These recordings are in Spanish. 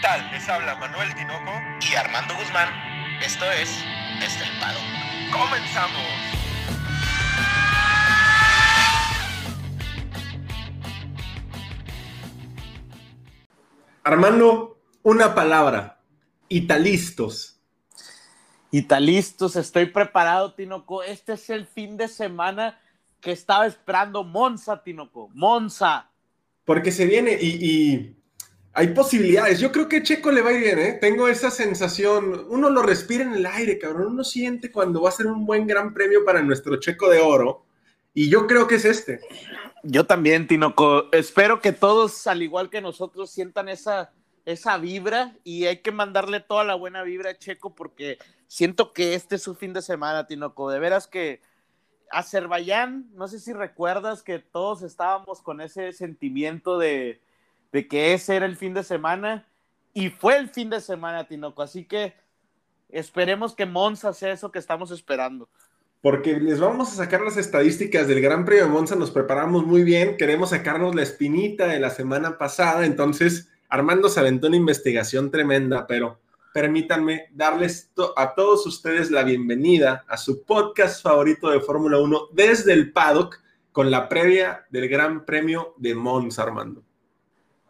tal? Les habla Manuel Tinoco y Armando Guzmán. Esto es Desde el Pado. ¡Comenzamos! Armando, una palabra. Italistos. Italistos, estoy preparado, Tinoco. Este es el fin de semana que estaba esperando Monza, Tinoco. Monza. Porque se viene y, hay posibilidades. Yo creo que Checo le va bien, ¿eh? Tengo esa sensación. Uno lo respira en el aire, cabrón. Uno siente cuando va a ser un buen gran premio para nuestro Checo de oro. Y yo creo que es este. Yo también, Tinoco. Espero que todos, al igual que nosotros, sientan esa, esa vibra y hay que mandarle toda la buena vibra a Checo porque siento que este es su fin de semana, Tinoco. De veras que Azerbaiyán, no sé si recuerdas que todos estábamos con ese sentimiento de, que ese era el fin de semana y fue el fin de semana, Tinoco. Así que esperemos que Monza sea eso que estamos esperando. Porque les vamos a sacar las estadísticas del Gran Premio de Monza, nos preparamos muy bien, queremos sacarnos la espinita de la semana pasada, entonces Armando se aventó una investigación tremenda, pero permítanme darles a todos ustedes la bienvenida a su podcast favorito de Fórmula 1 desde el paddock con la previa del Gran Premio de Monza, Armando.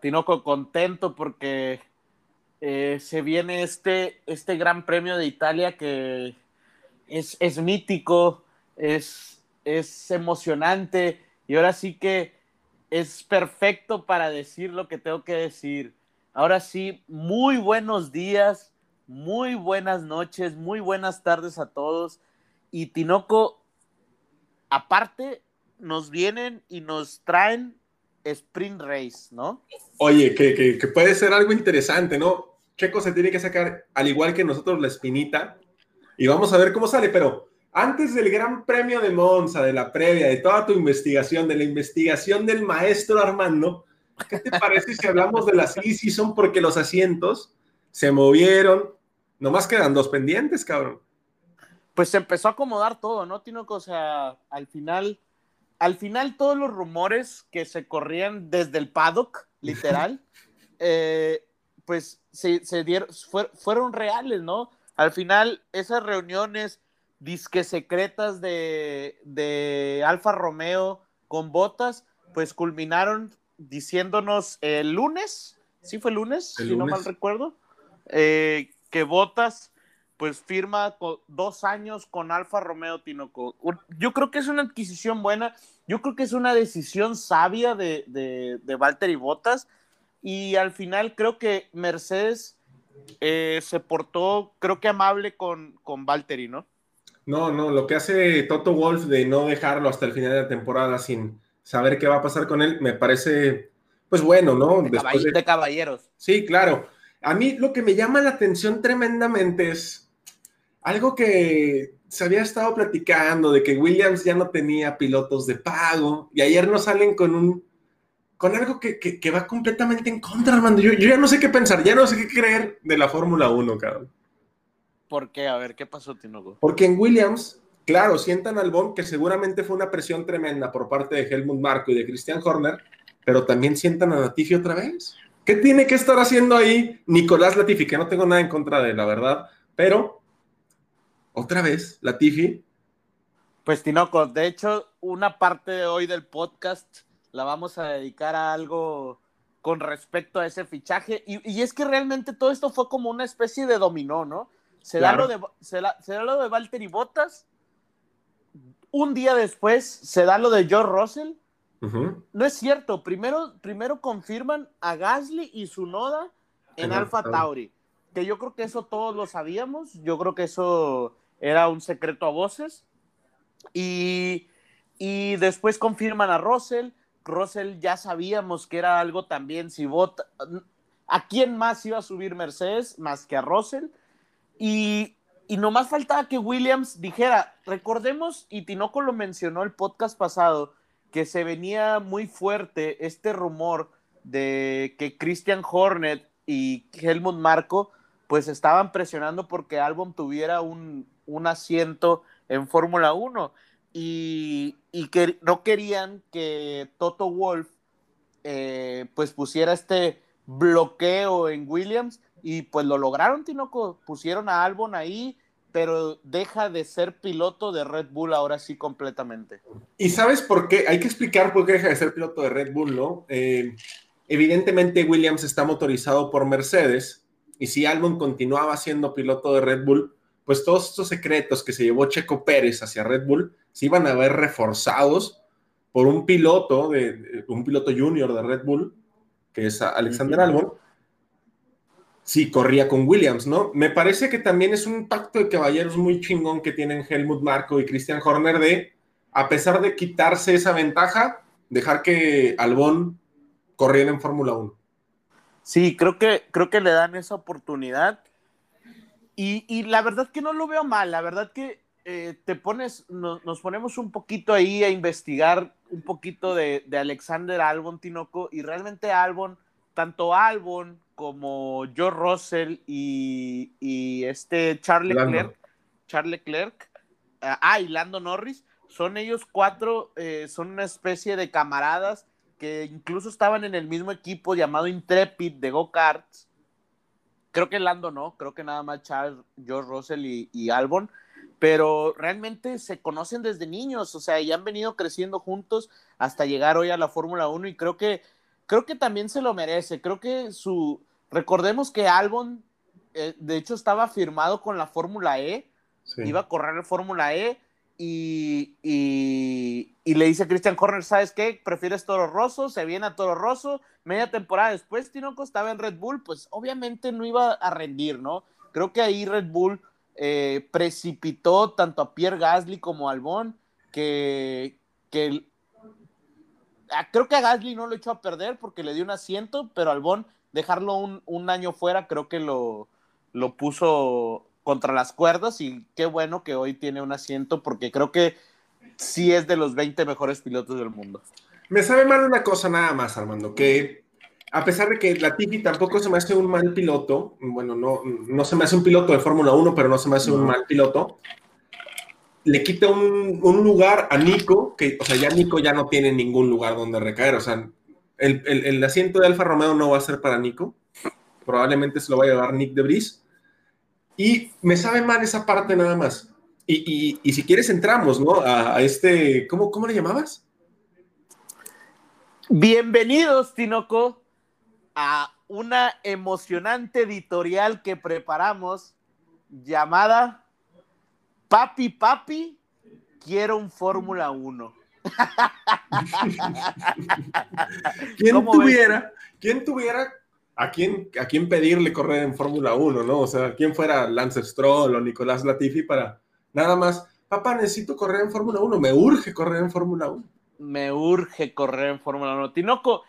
Tinoco, contento porque eh, se viene este, este Gran Premio de Italia que es, es mítico, es, es emocionante y ahora sí que es perfecto para decir lo que tengo que decir. Ahora sí, muy buenos días, muy buenas noches, muy buenas tardes a todos. Y Tinoco, aparte, nos vienen y nos traen Sprint Race, ¿no? Oye, que, puede ser algo interesante, ¿no? Checo se tiene que sacar, al igual que nosotros, la espinita. Y vamos a ver cómo sale, pero antes del Gran Premio de Monza, de la previa, de toda tu investigación, de la investigación del maestro Armando, ¿Qué te parece si hablamos de la silly season? Porque los asientos se movieron. Nomás quedan dos pendientes, cabrón. Pues se empezó a acomodar todo, ¿no, Tino? O sea, al final, al final todos los rumores que se corrían desde el paddock, literal, eh, pues se, dieron, fueron reales, ¿no? Al final, esas reuniones disque secretas de, de Alfa Romeo con botas, pues culminaron diciéndonos el lunes, sí fue el lunes, si no mal recuerdo, eh, que Botas pues firma dos años con Alfa Romeo Tinoco. Yo creo que es una adquisición buena, yo creo que es una decisión sabia de, de, de Valtteri Botas y al final creo que Mercedes eh, se portó, creo que amable con, con Valtteri, ¿no? No, no, lo que hace Toto Wolf de no dejarlo hasta el final de la temporada sin, saber qué va a pasar con él, me parece, pues bueno, ¿no? De, de... caballeros. Sí, claro. A mí lo que me llama la atención tremendamente es algo que se había estado platicando de que Williams ya no tenía pilotos de pago y ayer nos salen con un con algo que, que, va completamente en contra, Armando. Yo, yo, ya no sé qué pensar, ya no sé qué creer de la Fórmula 1, cabrón. ¿Por qué? A ver, ¿qué pasó, Tinoco? Porque en Williams Claro, sientan al Bond, que seguramente fue una presión tremenda por parte de Helmut Marco y de Christian Horner, pero también sientan a Latifi otra vez. ¿Qué tiene que estar haciendo ahí Nicolás Latifi? Que no tengo nada en contra de él, la verdad, pero otra vez, Latifi. Pues Tinoco, de hecho, una parte de hoy del podcast la vamos a dedicar a algo con respecto a ese fichaje. Y, es que realmente todo esto fue como una especie de dominó, ¿no? Se, da, lo de, se, se da lo de Valtteri Bottas, un día después se da lo de George Russell. No es cierto. Primero, primero confirman a Gasly y su noda en Alpha Alfa Tauri. Que yo creo que eso todos lo sabíamos. Yo creo que eso era un secreto a voces. Y, y después confirman a Russell. Russell ya sabíamos que era algo también. Si vota, ¿A quién más iba a subir Mercedes más que a Russell? Y y nomás faltaba que Williams dijera, recordemos, y Tinoco lo mencionó el podcast pasado, que se venía muy fuerte este rumor de que Christian Hornet y Helmut Marco pues estaban presionando porque Albon tuviera un, asiento en Fórmula 1 y, que no querían que Toto Wolf eh, pues pusiera este bloqueo en Williams y pues lo lograron, Tinoco. Pusieron a Albon ahí, pero deja de ser piloto de Red Bull ahora sí completamente. ¿Y sabes por qué? Hay que explicar por qué deja de ser piloto de Red Bull, ¿no? Eh, evidentemente Williams está motorizado por Mercedes y si Albon continuaba siendo piloto de Red Bull, pues todos estos secretos que se llevó Checo Pérez hacia Red Bull se iban a ver reforzados por un piloto, de, un piloto junior de Red Bull, que es Alexander Albon, sí corría con Williams, ¿no? Me parece que también es un pacto de caballeros muy chingón que tienen Helmut Marco y Christian Horner de, a pesar de quitarse esa ventaja, dejar que Albon corriera en Fórmula 1. Sí, creo que, creo que le dan esa oportunidad. Y, la verdad que no lo veo mal, la verdad que eh, te pones, nos ponemos un poquito ahí a investigar un poquito de, de Alexander Albon, Tinoco, y realmente Albon, tanto Albon como Joe Russell y, este Charles Leclerc, Charles Leclerc, ah, ah, y Lando Norris, son ellos cuatro, eh, son una especie de camaradas que incluso estaban en el mismo equipo llamado Intrepid de Go-Karts. Creo que Lando no, creo que nada más Charles, George Russell y, y, Albon, pero realmente se conocen desde niños, o sea, y han venido creciendo juntos hasta llegar hoy a la Fórmula 1 y creo que, creo que también se lo merece, creo que su, Recordemos que Albon, eh, de hecho, estaba firmado con la Fórmula E, iba a correr la Fórmula E y, le dice a Christian Horner, ¿sabes qué? ¿Prefieres Toro Rosso? Se viene a Toro Rosso, media temporada después Tinoco estaba en Red Bull, pues obviamente no iba a rendir, ¿no? Creo que ahí Red Bull eh, precipitó tanto a Pierre Gasly como a Albon, que, que ah, creo que a Gasly no lo echó a perder porque le dio un asiento, pero Albon dejarlo un, año fuera creo que lo, lo puso contra las cuerdas y qué bueno que hoy tiene un asiento porque creo que sí es de los 20 mejores pilotos del mundo. Me sabe mal una cosa nada más, Armando, que a pesar de que la Latifi tampoco se me hace un mal piloto, bueno, no, no se me hace un piloto de Fórmula 1, pero no se me hace un mal piloto, le quita un, un, lugar a Nico, que, o sea, ya Nico ya no tiene ningún lugar donde recaer, o sea, el, asiento de Alfa Romeo no va a ser para Nico. Probablemente se lo va a llevar Nick de Bris. Y me sabe mal esa parte nada más. Y, si quieres entramos, ¿no? A, este, ¿cómo, ¿cómo le llamabas? Bienvenidos, Tinoco, a una emocionante editorial que preparamos llamada Papi Papi, quiero un Fórmula 1. ¿Quién tuviera, ¿Quién tuviera a quién, a quién pedirle correr en Fórmula 1, ¿no? O sea, ¿quién fuera Lance Stroll o Nicolás Latifi para nada más, papá, necesito correr en Fórmula 1, me urge correr en Fórmula 1. Me urge correr en Fórmula 1. Tinoco,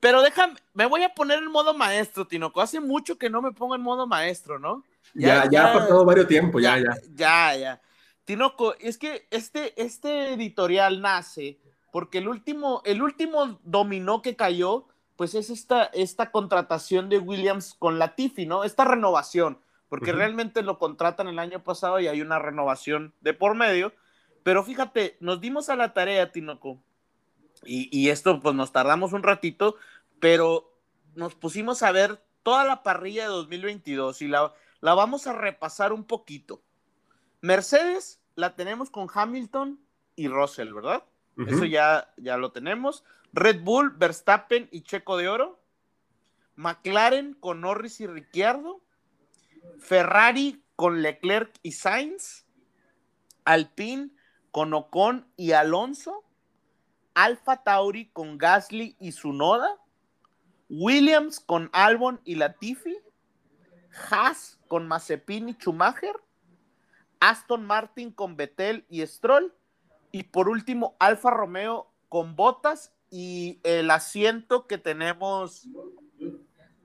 pero déjame, me voy a poner en modo maestro, Tinoco. Hace mucho que no me pongo en modo maestro, ¿no? Ya, ya, ha pasado varios tiempos, ya, ya. Ya, ya. Tinoco, es que este, este editorial nace porque el último, el último dominó que cayó, pues es esta, esta contratación de Williams con Latifi, ¿no? Esta renovación, porque realmente lo contratan el año pasado y hay una renovación de por medio. Pero fíjate, nos dimos a la tarea, Tinoco, y, y esto pues nos tardamos un ratito, pero nos pusimos a ver toda la parrilla de 2022 y la, la vamos a repasar un poquito. Mercedes la tenemos con Hamilton y Russell, ¿verdad? Eso ya, ya lo tenemos. Red Bull, Verstappen y Checo de Oro. McLaren con Norris y Ricciardo. Ferrari con Leclerc y Sainz. Alpine con Ocon y Alonso. Alfa Tauri con Gasly y Sunoda. Williams con Albon y Latifi. Haas con Mazepin y Schumacher. Aston Martin con Betel y Stroll. Y por último, Alfa Romeo con botas y el asiento que tenemos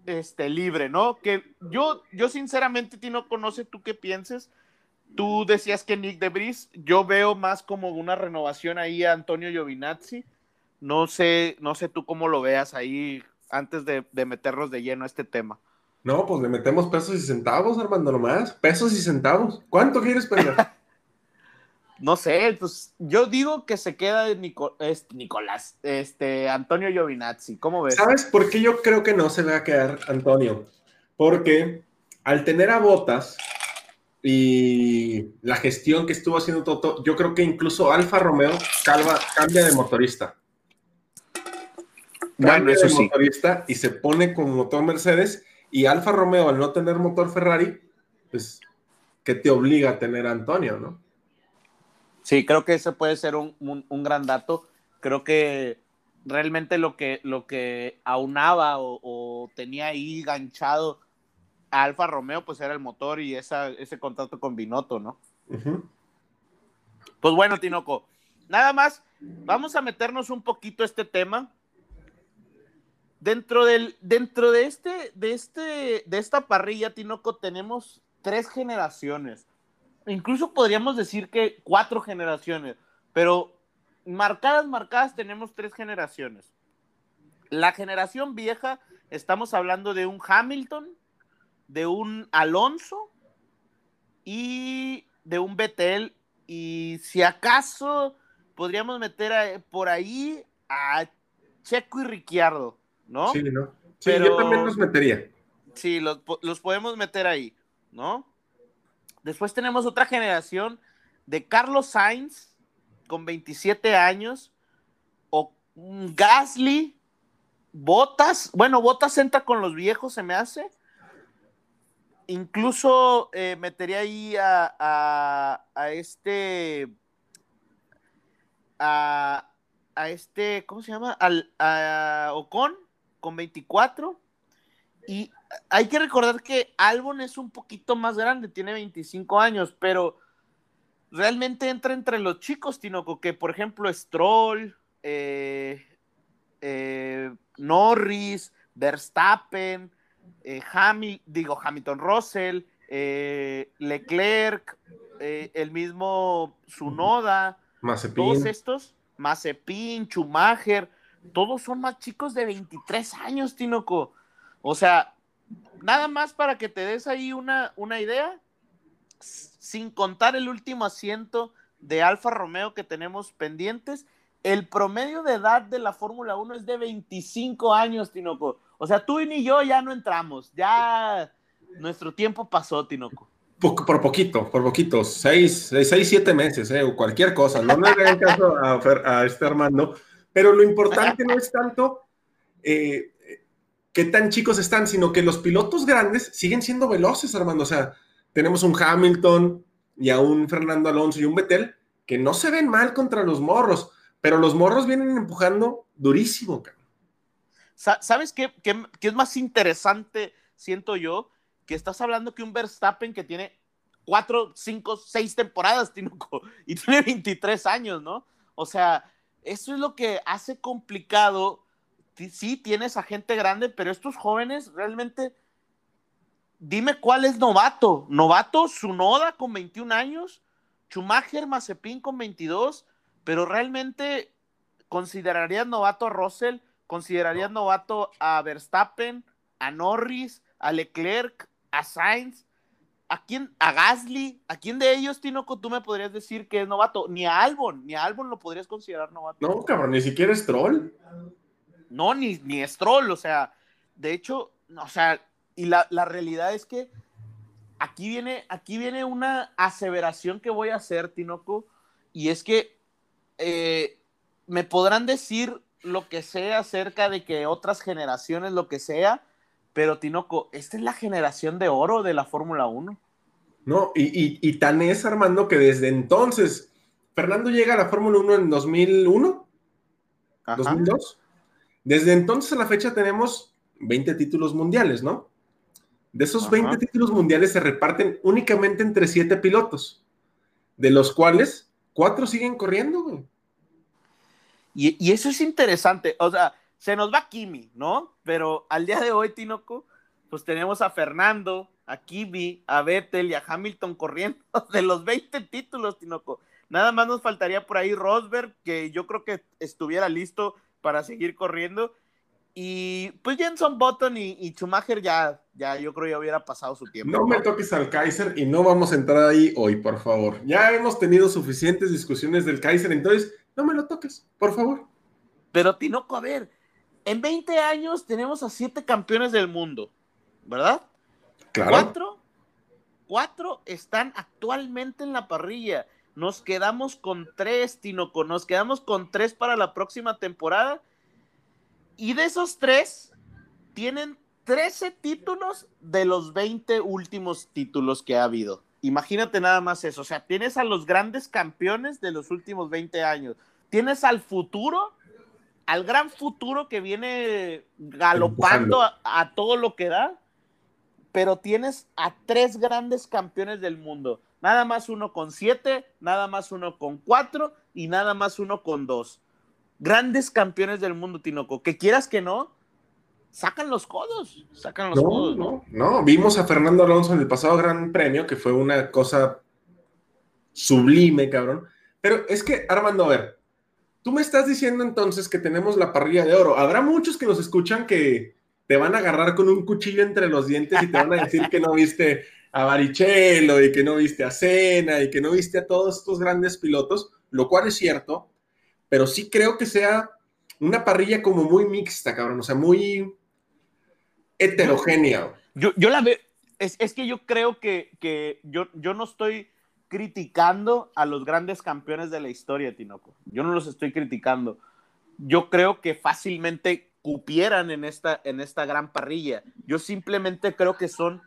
este, libre, ¿no? Que yo, yo sinceramente, Tino, conoce tú qué pienses. Tú decías que Nick de Bris, yo veo más como una renovación ahí a Antonio Giovinazzi. No sé, no sé tú cómo lo veas ahí antes de, de meternos de lleno a este tema. No, pues le metemos pesos y centavos, Armando, nomás. Pesos y centavos. ¿Cuánto quieres perder? no sé, pues yo digo que se queda Nico, este, Nicolás, este, Antonio Giovinazzi. ¿Cómo ves? ¿Sabes por qué yo creo que no se va a quedar Antonio? Porque al tener a Botas y la gestión que estuvo haciendo Toto, yo creo que incluso Alfa Romeo calva, cambia de motorista. Bueno, eso de sí. motorista y se pone con motor Mercedes y Alfa Romeo al no tener motor Ferrari, pues, ¿qué te obliga a tener a Antonio, no? Sí, creo que ese puede ser un, un- un gran dato. Creo que realmente lo que, lo que aunaba o, o tenía ahí ganchado a Alfa Romeo, pues era el motor y esa, ese contrato con Binotto, ¿no? Pues bueno, Tinoco, nada más, vamos a meternos un poquito a este tema. Dentro, del, dentro de, este, de, este, de esta parrilla, Tinoco, tenemos tres generaciones. Incluso podríamos decir que cuatro generaciones, pero marcadas, marcadas, tenemos tres generaciones. La generación vieja, estamos hablando de un Hamilton, de un Alonso y de un Betel y si acaso podríamos meter a- por ahí a Checo y Ricciardo, ¿no? Sí, ¿no? Sí, Pero- yo también los metería. Sí, los, los podemos meter ahí, ¿no? Después tenemos otra generación de Carlos Sainz con 27 años o Gasly, Botas, bueno, Botas entra con los viejos, se me hace. Incluso eh, metería ahí a, a- a este. A, a este, ¿cómo se llama? Al, a Ocon con 24. Y hay que recordar que Albon es un poquito más grande, tiene 25 años, pero realmente entra entre los chicos, Tinoco, que por ejemplo Stroll, eh, eh, Norris, Verstappen, eh, digo Hamilton Russell, eh, Leclerc, el mismo Mazepin. todos estos, Mazepin, Schumacher, todos son más chicos de 23 años, Tinoco. O sea, nada más para que te des ahí una, una idea, sin contar el último asiento de Alfa Romeo que tenemos pendientes, el promedio de edad de la Fórmula 1 es de 25 años, Tinoco. O sea, tú y ni yo ya no entramos, ya nuestro tiempo pasó, Tinoco. Po- por poquito, por poquito, seis, seis, siete meses, eh, o cualquier cosa. No le hagan caso a, a este Armando, pero lo importante no es tanto eh, qué tan chicos están, sino que los pilotos grandes siguen siendo veloces, Armando. O sea, tenemos un Hamilton y a un Fernando Alonso y un Betel que no se ven mal contra los morros, pero los morros vienen empujando durísimo. cabrón. Sa- ¿Sabes qué, qué- qué es más interesante, siento yo? Que estás hablando que un Verstappen que tiene cuatro, cinco, seis temporadas, y tiene 23 años, ¿no? O sea, eso es lo que hace complicado. Sí, tienes a gente grande, pero estos jóvenes realmente. Dime cuál es novato. Novato, Sunoda con 21 años, Schumacher, Mazepin con 22, pero realmente considerarías novato a Russell, considerarías novato a Verstappen, a Norris, a Leclerc, a Sainz, a quién, a Gasly, a quién de ellos, Tinoco, tú me podrías decir que es novato, ni a Albon, ni a Albon lo podrías considerar novato. No, cabrón, ni siquiera es troll. No, ni, ni Stroll, o sea, de hecho, o sea, y la, la realidad es que aquí viene, aquí viene una aseveración que voy a hacer, Tinoco, y es que eh, me podrán decir lo que sea acerca de que otras generaciones, lo que sea, pero Tinoco, esta es la generación de oro de la Fórmula 1. ¿no? Y, y, y tan es, Armando, que desde entonces, Fernando llega a la Fórmula 1 en 2001, Ajá. 2002. Desde entonces a la fecha tenemos 20 títulos mundiales, ¿no? De esos Ajá. 20 títulos mundiales se reparten únicamente entre 7 pilotos, de los cuales 4 siguen corriendo, güey. Y, y eso es interesante. O sea, se nos va Kimi, ¿no? Pero al día de hoy, Tinoco, pues tenemos a Fernando, a Kimi, a Vettel y a Hamilton corriendo de los 20 títulos, Tinoco. Nada más nos faltaría por ahí Rosberg, que yo creo que estuviera listo para seguir corriendo. Y pues Jenson Button y, y, Schumacher ya, ya yo creo ya hubiera pasado su tiempo. No, me toques al Kaiser y no vamos a entrar ahí hoy, por favor. Ya hemos tenido suficientes discusiones del Kaiser, entonces no me lo toques, por favor. Pero Tinoco, a ver, en 20 años tenemos a siete campeones del mundo, ¿verdad? Claro. Cuatro, cuatro están actualmente en la parrilla. Nos quedamos con tres, Tinoco. Nos quedamos con tres para la próxima temporada y de esos tres, tienen 13 títulos de los 20 últimos títulos que ha habido. Imagínate nada más eso. O sea, tienes a los grandes campeones de los últimos 20 años. Tienes al futuro, al gran futuro que viene galopando a, a, todo lo que da. Pero tienes a tres grandes campeones del mundo. Nada más uno con siete, nada más uno con cuatro y nada más uno con dos grandes campeones del mundo, Tinoco, que quieras que no, sacan los codos, sacan los no, codos. No, no, vimos a Fernando Alonso en el pasado Gran Premio, que fue una cosa sublime, cabrón. Pero es que, Armando, a ver, tú me estás diciendo entonces que tenemos la parrilla de oro. Habrá muchos que nos escuchan que te van a agarrar con un cuchillo entre los dientes y te van a decir que no viste a Barichelo y que no viste a Cena y que no viste a todos estos grandes pilotos, lo cual es cierto, pero sí creo que sea una parrilla como muy mixta, cabrón, o sea, muy heterogénea. Yo, yo la veo, es, es, que yo creo que, que yo, yo no estoy criticando a los grandes campeones de la historia, Tinoco. Yo no los estoy criticando. Yo creo que fácilmente cupieran en esta, en esta gran parrilla. Yo simplemente creo que son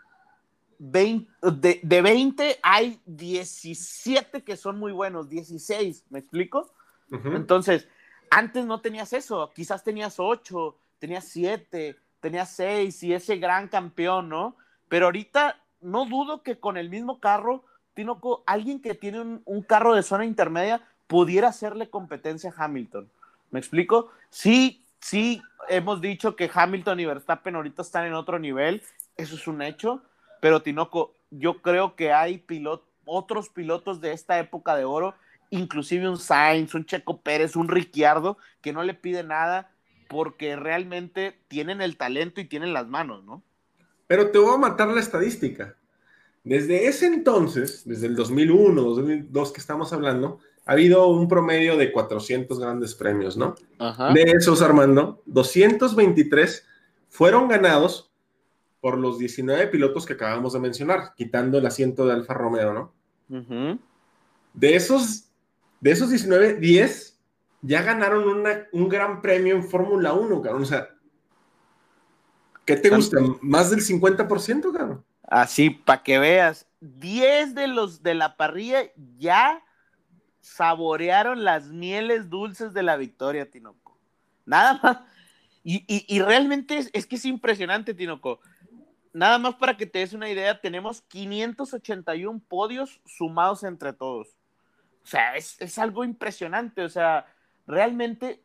20, de, de 20 hay 17 que son muy buenos, 16, ¿me explico? Uh -huh. Entonces, antes no tenías eso, quizás tenías 8, tenías 7, tenías 6 y ese gran campeón, ¿no? Pero ahorita no dudo que con el mismo carro, Tinoco, alguien que tiene un, un carro de zona intermedia pudiera hacerle competencia a Hamilton. ¿Me explico? Sí, sí, hemos dicho que Hamilton y Verstappen ahorita están en otro nivel, eso es un hecho, pero Tinoco, yo creo que hay pilot, otros pilotos de esta época de oro, inclusive un Sainz, un Checo Pérez, un Ricciardo, que no le pide nada porque realmente tienen el talento y tienen las manos, ¿no? Pero te voy a matar la estadística. Desde ese entonces, desde el 2001, 2002 que estamos hablando, ha habido un promedio de 400 grandes premios, ¿no? Ajá. De esos, Armando, 223 fueron ganados por los 19 pilotos que acabamos de mencionar, quitando el asiento de Alfa Romeo, ¿no? Uh -huh. De esos, de esos 19, 10 ya ganaron una, un gran premio en Fórmula 1, cabrón. O sea, ¿qué te gusta? ¿Más del 50%, cabrón? Así, para que veas, 10 de los de la parrilla ya saborearon las mieles dulces de la victoria, Tinoco. Nada más. Y, y, y realmente es, es, que es impresionante, Tinoco. Nada más para que te des una idea, tenemos 581 podios sumados entre todos. O sea, es, es algo impresionante. O sea, realmente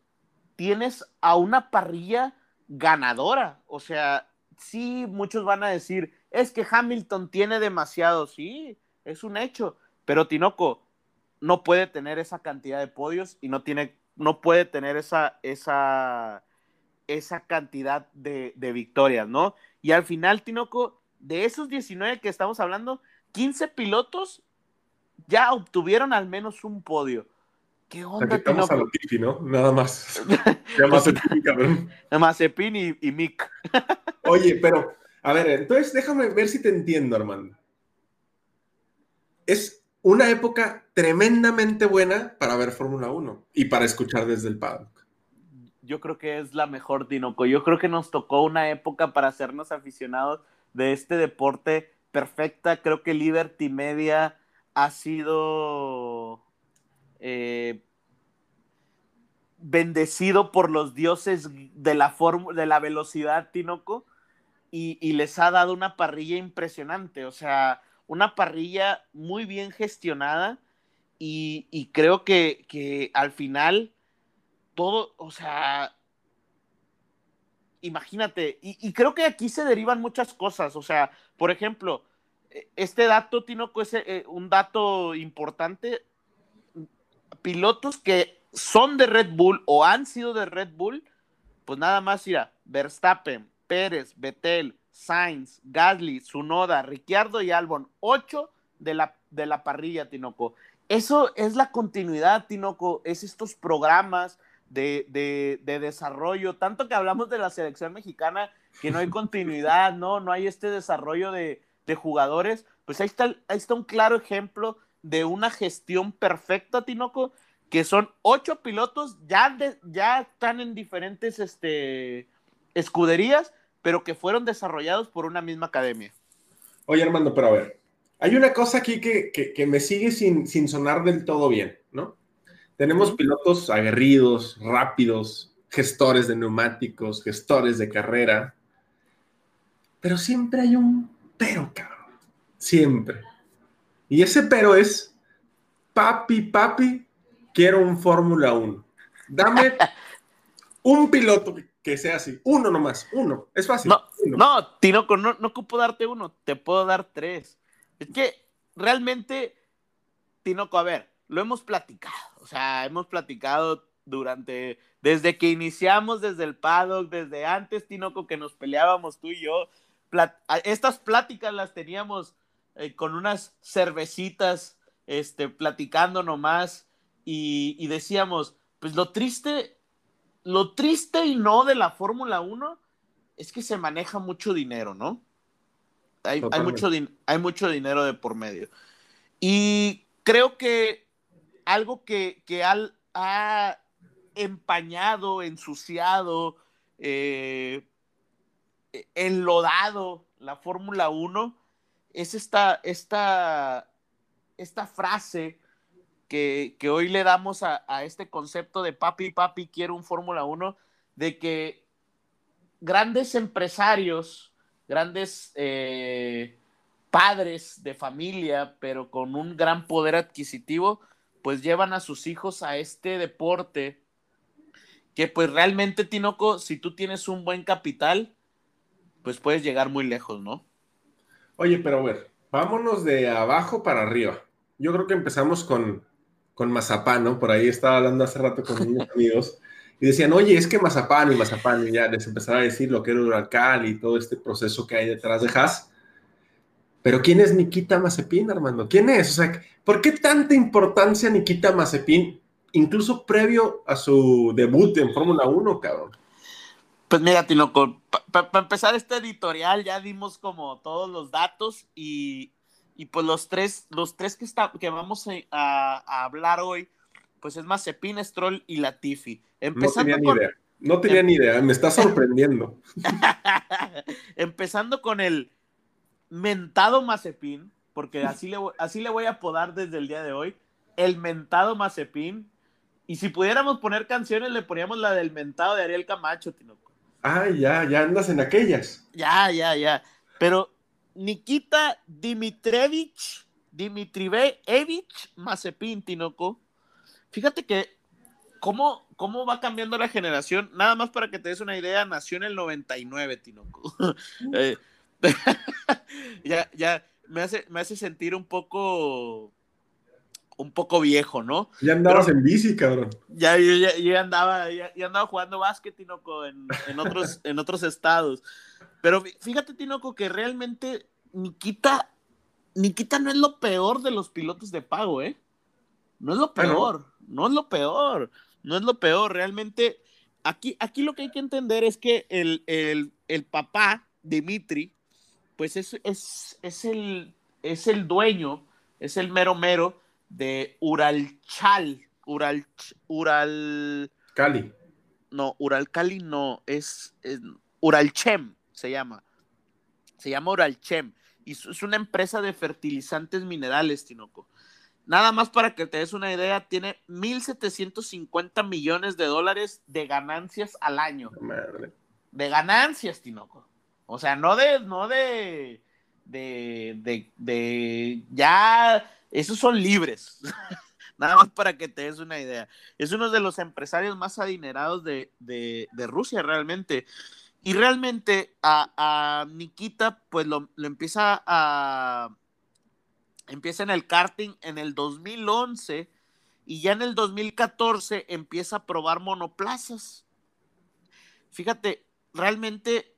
tienes a una parrilla ganadora. O sea, sí, muchos van a decir, es que Hamilton tiene demasiado. Sí, es un hecho. Pero Tinoco, no puede tener esa cantidad de podios y no, tiene, no puede tener esa, esa, esa cantidad de, de, victorias, ¿no? Y al final, Tinoco, de esos 19 que estamos hablando, 15 pilotos ya obtuvieron al menos un podio. ¿Qué onda, Tinoco? a Latifi, ¿no? Nada más. Cabrón. Mazepin y, y Mick. Oye, pero, a ver, entonces déjame ver si te entiendo, Armando. Es una época tremendamente buena para ver Fórmula 1 y para escuchar desde el paddock. Yo creo que es la mejor, Tinoco. Yo creo que nos tocó una época para hacernos aficionados de este deporte perfecta. Creo que Liberty Media ha sido eh, bendecido por los dioses de la, de la velocidad, Tinoco, y, y les ha dado una parrilla impresionante. O sea, una parrilla muy bien gestionada y, y creo que, que, al final todo, o sea, imagínate, y, creo que aquí se derivan muchas cosas, o sea, por ejemplo, este dato, Tinoco, es eh, un dato importante, pilotos que son de Red Bull o han sido de Red Bull, pues nada más, mira, Verstappen, Pérez, Betel, Sainz, Gasly, Zunoda, Ricciardo y Albon. Ocho de la, de la parrilla, Tinoco. Eso es la continuidad, Tinoco. Es estos programas de, de, desarrollo. Tanto que hablamos de la selección mexicana, que no hay continuidad, ¿no? No hay este desarrollo de, de jugadores. Pues ahí está, ahí está un claro ejemplo de una gestión perfecta, Tinoco, que son ocho pilotos, ya, ya están en diferentes este, escuderías, pero que fueron desarrollados por una misma academia. Oye, Armando, pero a ver, hay una cosa aquí que, que, me sigue sin, sin, sonar del todo bien. Tenemos pilotos aguerridos, rápidos, gestores de neumáticos, gestores de carrera, pero siempre hay un pero, cabrón. Siempre. Y ese pero es, papi, papi, quiero un Fórmula 1. Dame un piloto que sea así. Uno nomás, uno. Es fácil. No, no Tinoco, no, no ocupo darte uno, te puedo dar tres. Es que realmente, Tinoco, a ver, lo hemos platicado. O sea, hemos platicado durante, desde que iniciamos, desde el paddock, desde antes, Tinoco, que nos peleábamos tú y yo. estas pláticas las teníamos eh, con unas cervecitas, este, platicando nomás. Y, y decíamos, pues lo triste lo triste y no de la Fórmula 1 es que se maneja mucho dinero, ¿no? Hay, mucho, hay mucho dinero de por medio. Y creo que algo que, ha empañado, ensuciado, eh, enlodado la Fórmula 1 es esta, esta, esta frase que, hoy le damos a, este concepto de papi, papi, quiero un Fórmula 1, de que grandes empresarios, grandes eh, padres de familia, pero con un gran poder adquisitivo, pues llevan a sus hijos a este deporte que pues realmente, Tinoco, si tú tienes un buen capital, pues puedes llegar muy lejos, ¿no? Oye, pero a ver, vámonos de abajo para arriba. Yo creo que empezamos con, con mazapán, ¿no? Por ahí estaba hablando hace rato con unos amigos y decían, oye, es que mazapán y mazapán, y ya les empezaba a decir lo que era Huracal y todo este proceso que hay detrás de Haas. Pero ¿quién es Nikita Mazepin, Armando? ¿Quién es? O sea, ¿por qué tanta importancia Nikita Mazepin, incluso previo a su debut en Fórmula 1, cabrón? Pues mira, Tinoco, para empezar este editorial ya dimos como todos los datos y, y pues los tres, los tres que, está, que vamos a, hablar hoy, pues es Mazepin, Stroll y Latifi. Empezando no tenía ni idea. No tenía em- ni idea, me está sorprendiendo. Empezando con el mentado Mazepin, porque así le, así le voy a apodar desde el día de hoy, el mentado Mazepin. Y si pudiéramos poner canciones, le poníamos la del mentado de Ariel Camacho, Tinoco. Ah, ya, ya andas en aquellas. Ya, ya, ya. Pero Nikita Dimitrevich, Dimitrievich Mazepin, Tinoco. Fíjate que cómo, cómo va cambiando la generación. Nada más para que te des una idea, nació en el 99, Tinoco. Eh, ya, ya, me hace, me hace sentir un poco un poco viejo, ¿no? Ya andabas en bici, cabrón. Ya, ya, andaba, ya, andaba jugando básquet, Tinoco, en, en, otros, en otros estados. Pero fíjate, Tinoco, que realmente Nikita, Nikita no es lo peor de los pilotos de pago, ¿eh? No es lo peor, no es lo peor, no es lo peor. Realmente, aquí, aquí lo que hay que entender es que el, el, papá, Dimitri, pues es, es, el, es el dueño, es el mero mero de Uralchal, Ural, Ural... Cali. No, Uralcali no, es, es Uralchem se llama. Se llama Oralchem. Y es una empresa de fertilizantes minerales, Tinoco. Nada más para que te des una idea, tiene 1.750 millones de dólares de ganancias al año. De ganancias, Tinoco. O sea, no de, no de, de, de, ya, esos son libres. Nada más para que te des una idea. Es uno de los empresarios más adinerados de, de, Rusia, realmente. Y realmente a, Nikita, pues lo, empieza a. Empieza en el karting en el 2011 y ya en el 2014 empieza a probar monoplazas. Fíjate, realmente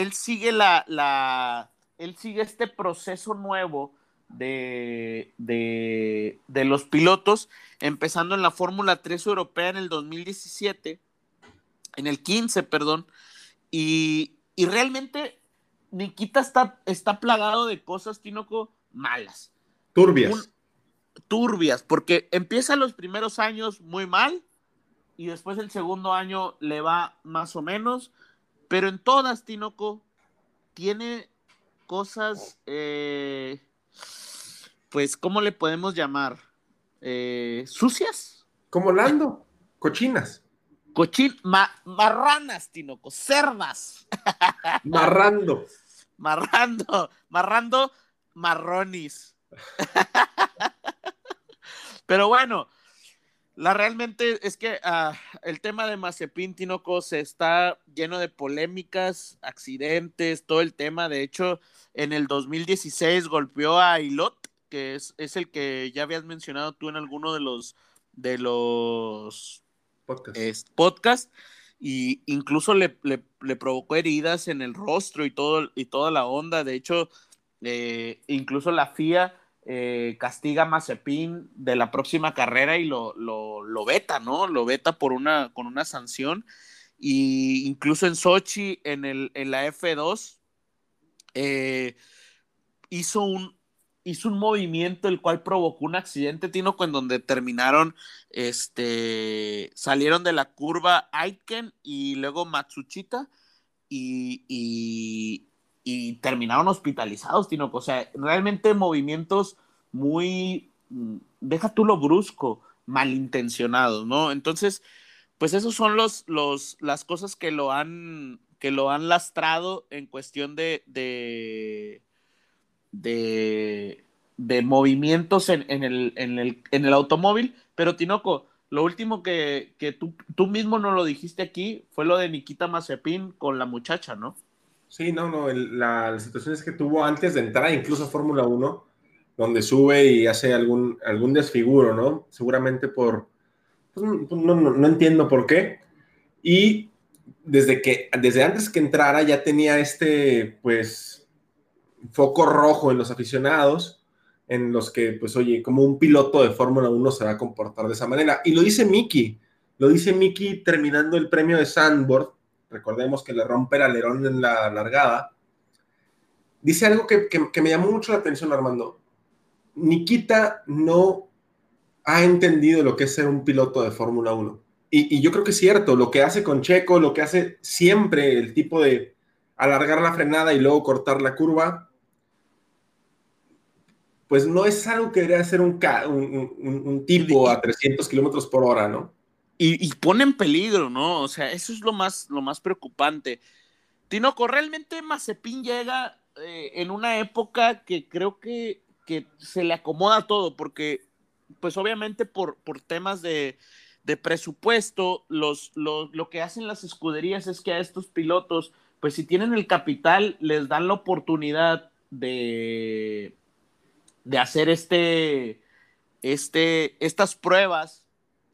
él sigue la, la, él sigue este proceso nuevo de, de, de los pilotos, empezando en la Fórmula 3 europea en el 2017, en el 15, perdón, y, y realmente Nikita está, está plagado de cosas, Tinoco, malas. Turbias. Un- turbias, porque empieza los primeros años muy mal y después el segundo año le va más o menos, pero en todas, Tinoco, tiene cosas, eh, pues, ¿cómo le podemos llamar? Eh, ¿Sucias? Como Lando, cochinas, Cochin, ma- marranas, Tinoco, cerdas, marrando. marrando, marrando, marronis. Pero bueno, la realmente es que ah, el tema de Mazepin Tinoco se está lleno de polémicas, accidentes, todo el tema. De hecho, en el 2016 golpeó a Ilot, que es, es el que ya habías mencionado tú en alguno de los de los Podcast. es, podcast y incluso le, le- le provocó heridas en el rostro y todo y toda la onda. De hecho, eh, incluso la FIA eh, castiga a Mazepin de la próxima carrera y lo, lo, lo veta, ¿no? Lo veta por una, con una sanción. Y incluso en Sochi, en, el, en la F2, eh, hizo un, hizo un movimiento el cual provocó un accidente, Tino, en donde terminaron, este, salieron de la curva Aiken y luego Matsuchita y, y, y terminaron hospitalizados, Tino. O sea, realmente movimientos muy, mm, deja tú lo brusco, malintencionados, ¿no? Entonces, pues esos son los, los, las cosas que lo han, que lo han lastrado en cuestión de, de, de, movimientos en, en, el, en, el, en el automóvil. Pero Tinoco, lo último que, que tú, tú mismo no lo dijiste aquí fue lo de Nikita Mazepin con la muchacha, ¿no? Sí, no, no, el- la, las situaciones que tuvo antes de entrar incluso a Fórmula 1, donde sube y hace algún, algún desfiguro, ¿no? Seguramente por, pues, no, no- no entiendo por qué. Y desde que, desde antes que entrara ya tenía este, pues, foco rojo en los aficionados, en los que, pues, oye, como un piloto de Fórmula 1 se va a comportar de esa manera. Y lo dice Mickey, lo dice Mickey terminando el premio de Sandboard, recordemos que le rompe el alerón en la largada, dice algo que, que- que me llamó mucho la atención, Armando. Nikita no ha entendido lo que es ser un piloto de Fórmula 1. Y, y yo creo que es cierto, lo que hace con Checo, lo que hace siempre el tipo de alargar la frenada y luego cortar la curva, pues no es algo que debería hacer un- un- un tipo a 300 kilómetros por hora, ¿no? Y, y pone en peligro, ¿no? O sea, eso es lo más, lo más preocupante. Tinoco, realmente Mazepin llega eh, en una época que creo que, que se le acomoda todo, porque, pues obviamente por, por temas de, de presupuesto, los, los- lo que hacen las escuderías es que a estos pilotos, pues si tienen el capital, les dan la oportunidad de, de hacer este, este, estas pruebas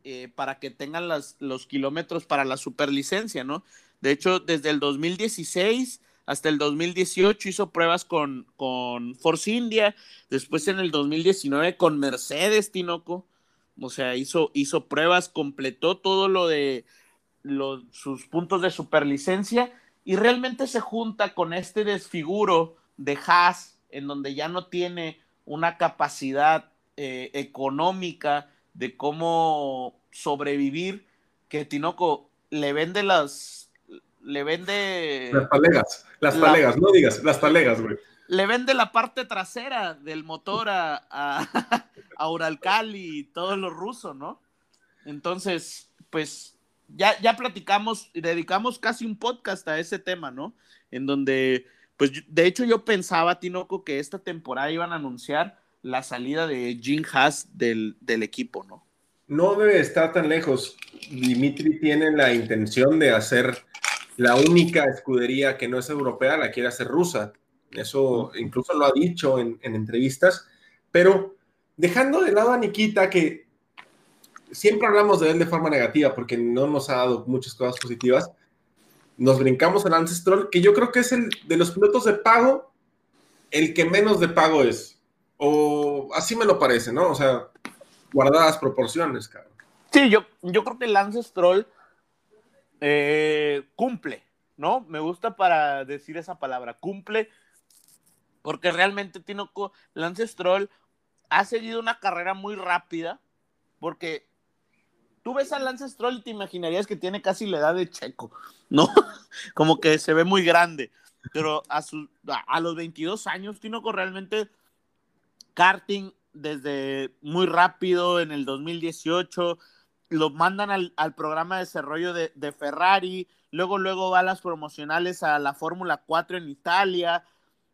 eh, para que tengan los kilómetros para la superlicencia, ¿no? De hecho, desde el 2016 hasta el 2018 hizo pruebas con, con Force India, después en el 2019 con Mercedes, Tinoco, o sea, hizo, hizo pruebas, completó todo lo de sus puntos de superlicencia y realmente se junta con este desfiguro de Haas, en donde ya no tiene una capacidad eh, económica de cómo sobrevivir, que Tinoco le vende las, le vende, Las talegas, las La- talegas, no digas, las talegas, güey. le vende la parte trasera del motor a, a, a Uralcali y todo lo ruso, ¿no? Entonces, pues ya, ya platicamos y dedicamos casi un podcast a ese tema, ¿no? En donde, pues de hecho yo pensaba, Tinoco, que esta temporada iban a anunciar la salida de Jim Haas del, del equipo, ¿no? No debe estar tan lejos. Dimitri tiene la intención de hacer la única escudería que no es europea, la quiere hacer rusa. Eso incluso lo ha dicho en, en entrevistas. Pero dejando de lado a Nikita, que siempre hablamos de él de forma negativa porque no nos ha dado muchas cosas positivas, nos brincamos a Lance Stroll, que yo creo que es el de los pilotos de pago, el que menos de pago es. O así me lo parece, ¿no? O sea, guardadas proporciones, cabrón. Sí, yo, yo creo que Lance Stroll eh, cumple, ¿no? Me gusta para decir esa palabra, cumple, porque realmente Tinoco, Lance Stroll ha seguido una carrera muy rápida, porque tú ves a Lance Stroll y te imaginarías que tiene casi la edad de Checo, ¿no? Como que se ve muy grande, pero a, a los 22 años, Tinoco realmente karting desde muy rápido en el 2018, lo mandan al, programa de desarrollo de, de, Ferrari, luego, luego va a las promocionales a la Fórmula 4 en Italia,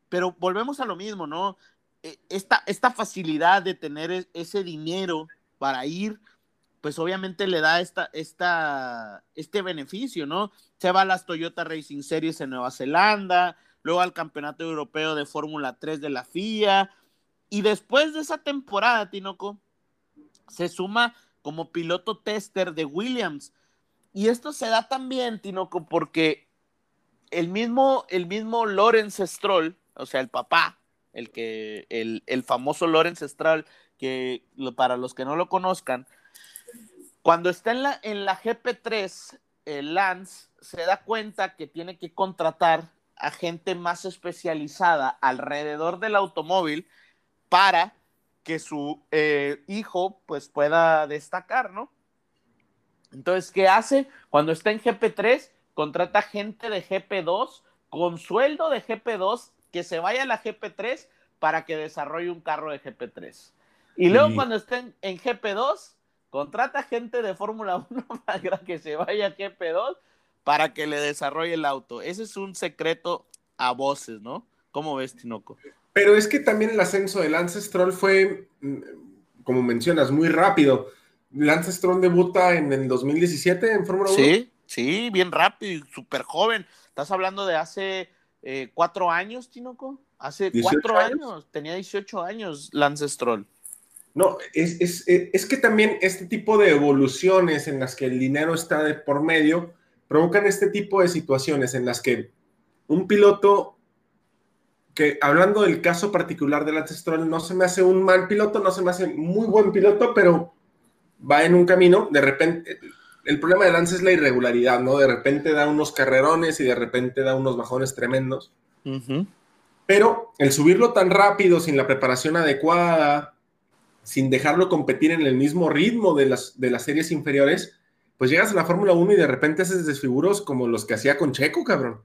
pero volvemos a lo mismo, ¿no? E, esta, esta facilidad de tener e, ese dinero para ir, pues obviamente le da esta, esta, este beneficio, ¿no? Se va a las Toyota Racing Series en Nueva Zelanda, luego al Campeonato Europeo de Fórmula 3 de la FIA, y después de esa temporada, Tinoco, se suma como piloto tester de Williams. Y esto se da también, Tinoco, porque el mismo, el mismo Lawrence Stroll, o sea, el papá, el, que, el, el famoso Lawrence Stroll, que para los que no lo conozcan, cuando está en la, en la GP3, el Lance se da cuenta que tiene que contratar a gente más especializada alrededor del automóvil para que su eh, hijo pues pueda destacar, ¿no? Entonces, ¿qué hace? Cuando está en GP3, contrata gente de GP2 con sueldo de GP2 que se vaya a la GP3 para que desarrolle un carro de GP3. Y luego cuando estén en GP2, contrata gente de Fórmula 1 para que se vaya a GP2 para que le desarrolle el auto. Ese es un secreto a voces, ¿no? ¿Cómo ves, Tinoco? Pero es que también el ascenso de Lance Stroll fue, mm, como mencionas, muy rápido. Lance Stroll debuta en el 2017 en Fórmula 1. Sí, sí, bien rápido y súper joven. Estás hablando de hace eh, cuatro años, Tinoco. Hace cuatro años? tenía 18 años Lance Stroll. No, es, es, es, que también este tipo de evoluciones en las que el dinero está de por medio provocan este tipo de situaciones en las que un piloto que hablando del caso particular del Lance Stroll, no se me hace un mal piloto, no se me hace muy buen piloto, pero va en un camino, de repente, el problema de Lance es la irregularidad, ¿no? De repente da unos carrerones y de repente da unos bajones tremendos. Pero el subirlo tan rápido, sin la preparación adecuada, sin dejarlo competir en el mismo ritmo de las, de las series inferiores, pues llegas a la Fórmula 1 y de repente haces desfiguros como los que hacía con Checo, cabrón.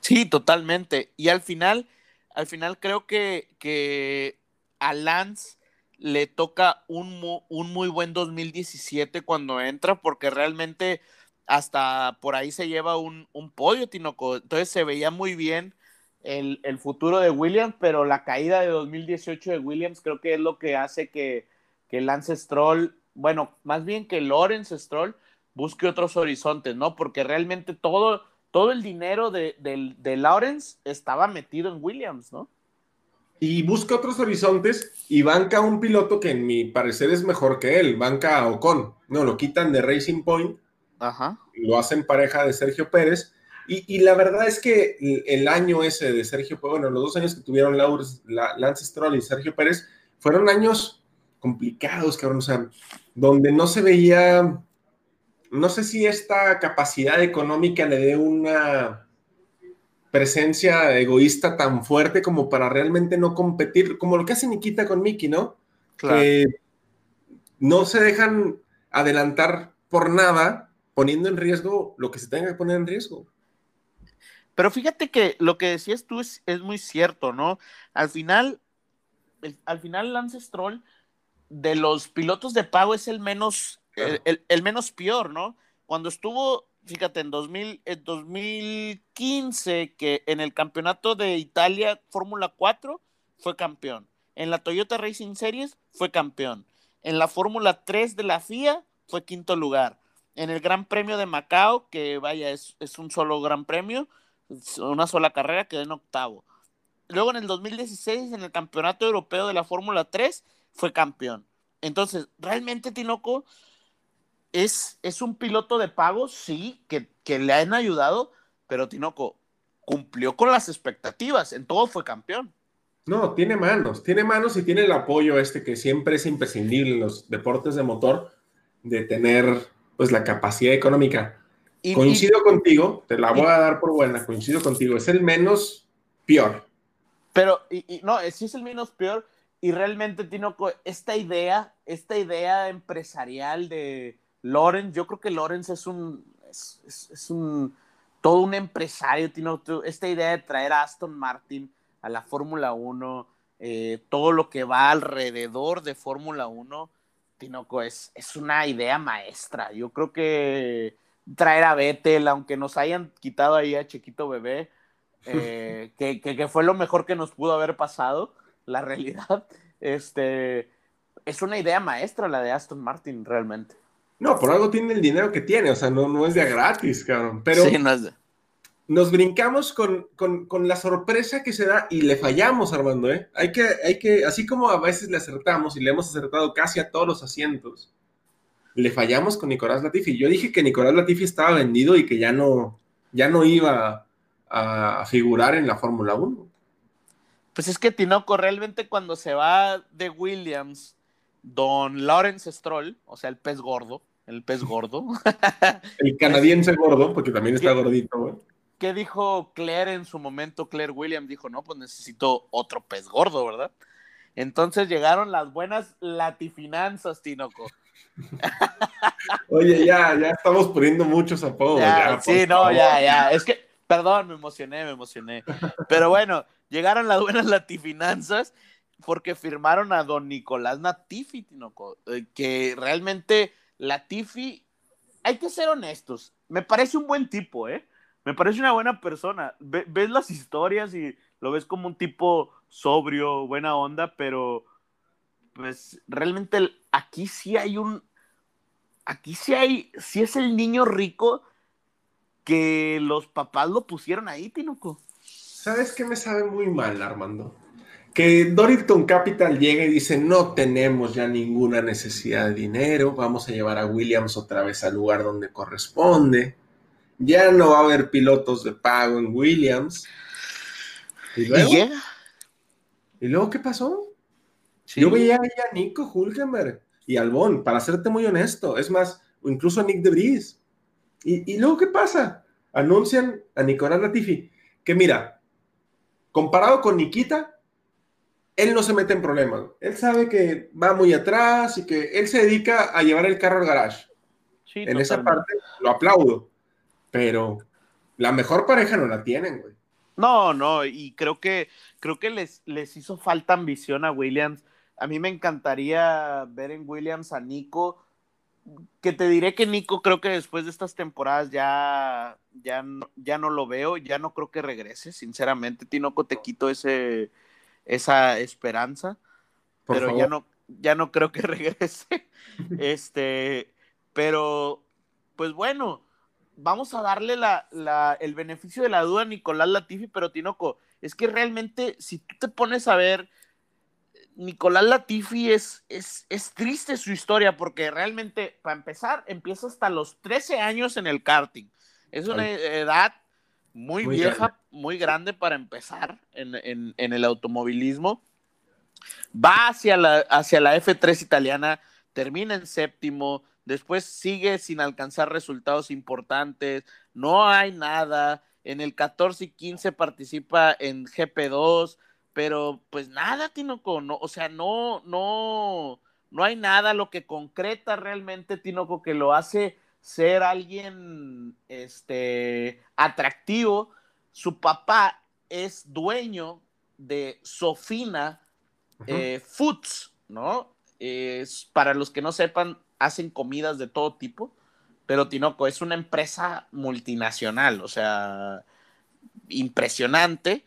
Sí, totalmente. Y al final al final creo que, que a Lance le toca un, un, muy buen 2017 cuando entra, porque realmente hasta por ahí se lleva un, podio, Tinoco. Entonces se veía muy bien el, futuro de Williams, pero la caída de 2018 de Williams creo que es lo que hace que, que Lance Stroll, bueno, más bien que Lawrence Stroll busque otros horizontes, ¿no? Porque realmente todo, todo el dinero de, Lawrence estaba metido en Williams, ¿no? Y busca otros horizontes y banca a un piloto que en mi parecer es mejor que él, banca a Ocon. No, lo quitan de Racing Point, Ajá. lo hacen pareja de Sergio Pérez. Y, la verdad es que el, año ese de Sergio, bueno, los dos años que tuvieron Lance Stroll y Sergio Pérez fueron años complicados, cabrón, o sea, donde no se veía no sé si esta capacidad económica le dé una presencia egoísta tan fuerte como para realmente no competir, como lo que hace Nikita con Mickey, ¿no? Que no se dejan adelantar por nada, poniendo en riesgo lo que se tenga que poner en riesgo. Pero fíjate que lo que decías tú es, muy cierto, ¿no? Al final, al final Lance Stroll, de los pilotos de pago, es el menos el, menos peor, ¿no? Cuando estuvo, fíjate, en, 2000, en 2015, que en el campeonato de Italia Fórmula 4 fue campeón. En la Toyota Racing Series fue campeón. En la Fórmula 3 de la FIA fue quinto lugar. En el Gran Premio de Macao, que vaya, es, es un solo Gran Premio, una sola carrera, quedó en octavo. Luego en el 2016, en el Campeonato Europeo de la Fórmula 3, fue campeón. Entonces, realmente Tinoco es, es un piloto de pago, sí, que, le han ayudado pero Tinoco cumplió con las expectativas, en todo fue campeón. No, tiene manos, tiene manos y tiene el apoyo este que siempre es imprescindible en los deportes de motor, de tener pues la capacidad económica. Y- coincido contigo, te la voy a dar por buena, coincido contigo, es el menos peor. Pero, y, y no, sí es el menos peor. Y realmente, Tinoco, esta idea, esta idea empresarial de Lorenz, yo creo que Lorenz es un, es, es- es un, todo un empresario, Tinoco. Esta idea de traer a Aston Martin a la Fórmula 1, eh, todo lo que va alrededor de Fórmula 1, Tinoco, es, es una idea maestra. Yo creo que traer a Vettel, aunque nos hayan quitado ahí a Chiquito Bebé, eh, que, que- que fue lo mejor que nos pudo haber pasado, la realidad. Este, es una idea maestra la de Aston Martin, realmente. No, por algo tiene el dinero que tiene, o sea, no, no es de gratis, cabrón. Pero Sí, no es de- nos brincamos con, con- con la sorpresa que se da y le fallamos, Armando, ¿eh? Hay que, hay que, así como a veces le acertamos y le hemos acertado casi a todos los asientos, le fallamos con Nicolás Latifi. Yo dije que Nicolás Latifi estaba vendido y que ya no, ya no iba a, a figurar en la Fórmula 1. Pues es que Tinoco realmente cuando se va de Williams, don Lawrence Stroll, o sea, el pez gordo, el pez gordo, El canadiense gordo, porque también está gordito, güey. ¿qué dijo Claire en su momento? Claire Williams dijo, no, pues necesito otro pez gordo, ¿verdad? Entonces llegaron las buenas latifinanzas, Tinoco. Oye, ya, ya estamos poniendo muchos apodos. Ya, sí, no, favor. ya, ya. Es que, perdón, me emocioné, me emocioné. Pero bueno, llegaron las buenas latifinanzas porque firmaron a don Nicolás Latifi, Tinoco, eh, que realmente Latifi, hay que ser honestos, me parece un buen tipo, ¿eh? Me parece una buena persona. Ve- ves las historias y lo ves como un tipo sobrio, buena onda, pero pues realmente aquí sí hay un, aquí sí hay, sí es el niño rico que los papás lo pusieron ahí, Tinoco. ¿Sabes qué me sabe muy mal, Armando? Que Dorrington Capital llega y dice, no tenemos ya ninguna necesidad de dinero, vamos a llevar a Williams otra vez al lugar donde corresponde, ya no va a haber pilotos de pago en Williams. ¿Y luego? ¿Y llega? ¿Y luego qué pasó? Sí. Yo veía ahí a Nico Hulkenberg y Albon, para serte muy honesto, es más, incluso a Nick de Vries. ¿Y, y luego qué pasa? Anuncian a Nicolás Latifi, que mira, comparado con Nikita, él no se mete en problemas. Él sabe que va muy atrás y que él se dedica a llevar el carro al garage. Sí, En esa parte lo aplaudo, pero la mejor pareja no la tienen, güey. No, no, y creo que creo que les, les hizo falta ambición a Williams. A mí me encantaría ver en Williams a Nico, que te diré que Nico creo que después de estas temporadas ya, ya, no, ya no lo veo, ya no creo que regrese, sinceramente, Tinoco, te quito ese, esa esperanza, Por pero favor. ya no, ya no creo que regrese. este, pero, pues bueno, vamos a darle la, la- el beneficio de la duda a Nicolás Latifi, pero Tinoco, es que realmente, si tú te pones a ver, Nicolás Latifi es, es, es triste su historia, porque realmente, para empezar, empieza hasta los 13 años en el karting. Es una Ay. edad muy, Muy vieja, grande. muy grande para empezar en, en- en el automovilismo. Va hacia la, hacia la F3 italiana, termina en séptimo, después sigue sin alcanzar resultados importantes, no hay nada. En el 14 y 15 participa en GP2, pero pues nada, Tinoco, no, o sea, no, no, no hay nada lo que concreta realmente, Tinoco, que lo hace ser alguien este, atractivo. Su papá es dueño de Sofina eh, Foods, ¿no? Es, para los que no sepan, hacen comidas de todo tipo, pero Tinoco es una empresa multinacional, o sea, impresionante.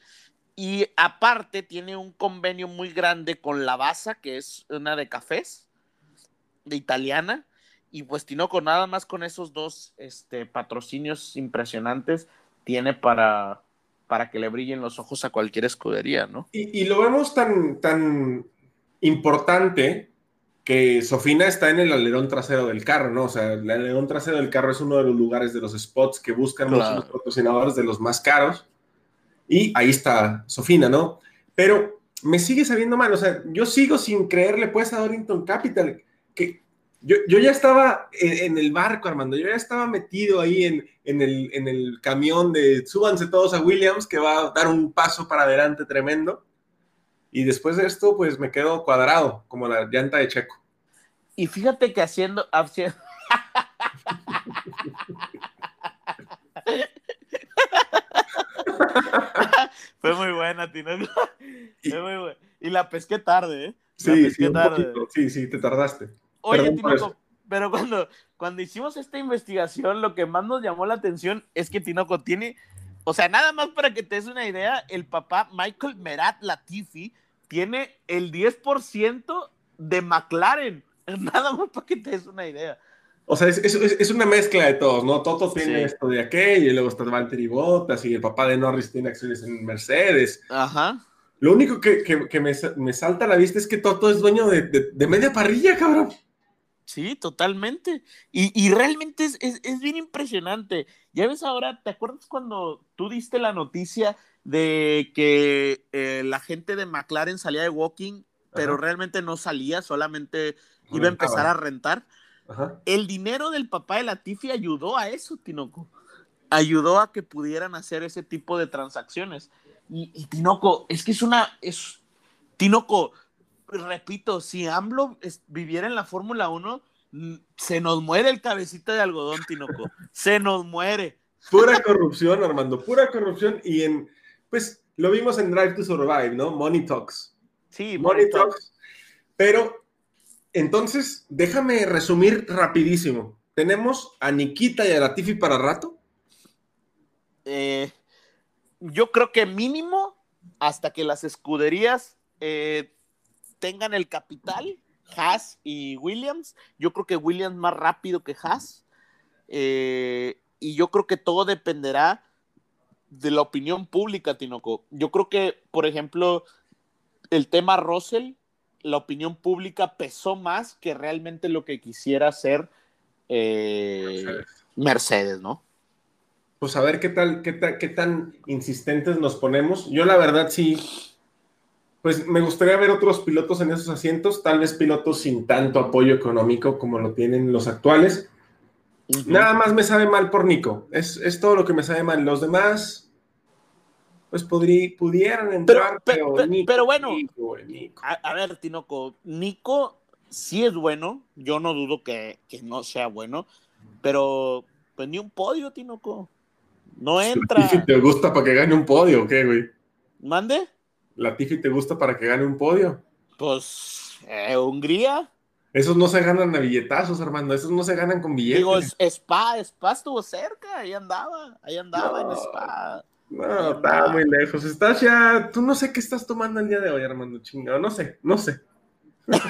Y aparte tiene un convenio muy grande con la Baza, que es una de cafés, de italiana. Y pues Tinoco, nada más con esos dos este, patrocinios impresionantes, tiene para, para que le brillen los ojos a cualquier escudería, ¿no? Y, y lo vemos tan, tan importante que Sofina está en el alerón trasero del carro, ¿no? O sea, el alerón trasero del carro es uno de los lugares de los spots que buscan Claro. los patrocinadores de los más caros. Y ahí está Sofina, ¿no? Pero me sigue sabiendo mal, o sea, yo sigo sin creerle pues a Dorrington Capital, que yo, yo ya estaba en, en el barco, Armando, yo ya estaba metido ahí en, en el, en el camión de súbanse todos a Williams, que va a dar un paso para adelante tremendo. Y después de esto, pues me quedo cuadrado, como la llanta de Checo. Y fíjate que haciendo. haciendo- Fue muy buena, Tino. Fue muy buena. Y la pesqué tarde, ¿eh? La Sí, pesqué sí, un tarde. poquito. sí, sí, te tardaste. Oye, Tinoco, pero cuando, cuando hicimos esta investigación, lo que más nos llamó la atención es que Tinoco tiene, o sea, nada más para que te des una idea, el papá Michael Merat Latifi tiene el 10% de McLaren. Nada más para que te des una idea. O sea, es, es- es- una mezcla de todos, ¿no? Toto tiene Sí. esto de aquello, y luego está Valtteri Bottas, y el papá de Norris tiene acciones en Mercedes. Ajá. Lo único que, que- que me, me salta a la vista es que Toto es dueño de, de- de media parrilla, cabrón. Sí, totalmente. Y, y realmente es, es- es bien impresionante. Ya ves ahora, ¿te acuerdas cuando tú diste la noticia de que eh, la gente de McLaren salía de walking, pero Ajá. realmente no salía, solamente iba a empezar a rentar? Ajá. El dinero del papá de Latifi ayudó a eso, Tinoco. Ayudó a que pudieran hacer ese tipo de transacciones. Y, y Tinoco, es que es una. Es, Tinoco, repito, si AMLO viviera en la Fórmula 1, mm, se nos muere el cabecita de algodón, Tinoco. Se nos muere. Pura corrupción, Armando, pura corrupción. Y en, pues, lo vimos en Drive to Survive, ¿no? Money Talks. Sí, Money. Talks. Pero, entonces, déjame resumir rapidísimo. Tenemos a Nikita y a Latifi para rato. Eh, yo creo que mínimo hasta que las escuderías eh, tengan el capital, Haas y Williams. Yo creo que Williams más rápido que Haas. Eh, y yo creo que todo dependerá de la opinión pública, Tinoco. Yo creo que, por ejemplo, el tema Russell, la opinión pública pesó más que realmente lo que quisiera hacer eh, Mercedes, ¿no? Pues a ver qué tal, qué tal, qué tan insistentes nos ponemos. Yo la verdad sí, pues me gustaría ver otros pilotos en esos asientos, tal vez pilotos sin tanto apoyo económico como lo tienen los actuales. Nada más me sabe mal por Nico. Es, es todo lo que me sabe mal. Los demás, pues podrí, pudieran entrar, pero- pero, pe- Nico, pero bueno. Nico, Nico. A, a ver, Tinoco, Nico sí es bueno, yo no dudo que, que no sea bueno, pero pues ni un podio, Tinoco. No entra. ¿Latifi te gusta para que gane un podio o qué, güey? ¿Mande? ¿Latifi te gusta para que gane un podio? Pues eh, Hungría. Esos no se ganan a billetazos, Armando. Esos no se ganan con billetes. Digo, Spa, Spa estuvo cerca, ahí andaba, ahí andaba en No. Spa. No, está muy lejos. Estás ya. Tú no sé qué estás tomando el día de hoy, Armando. Chingado. No sé, no sé.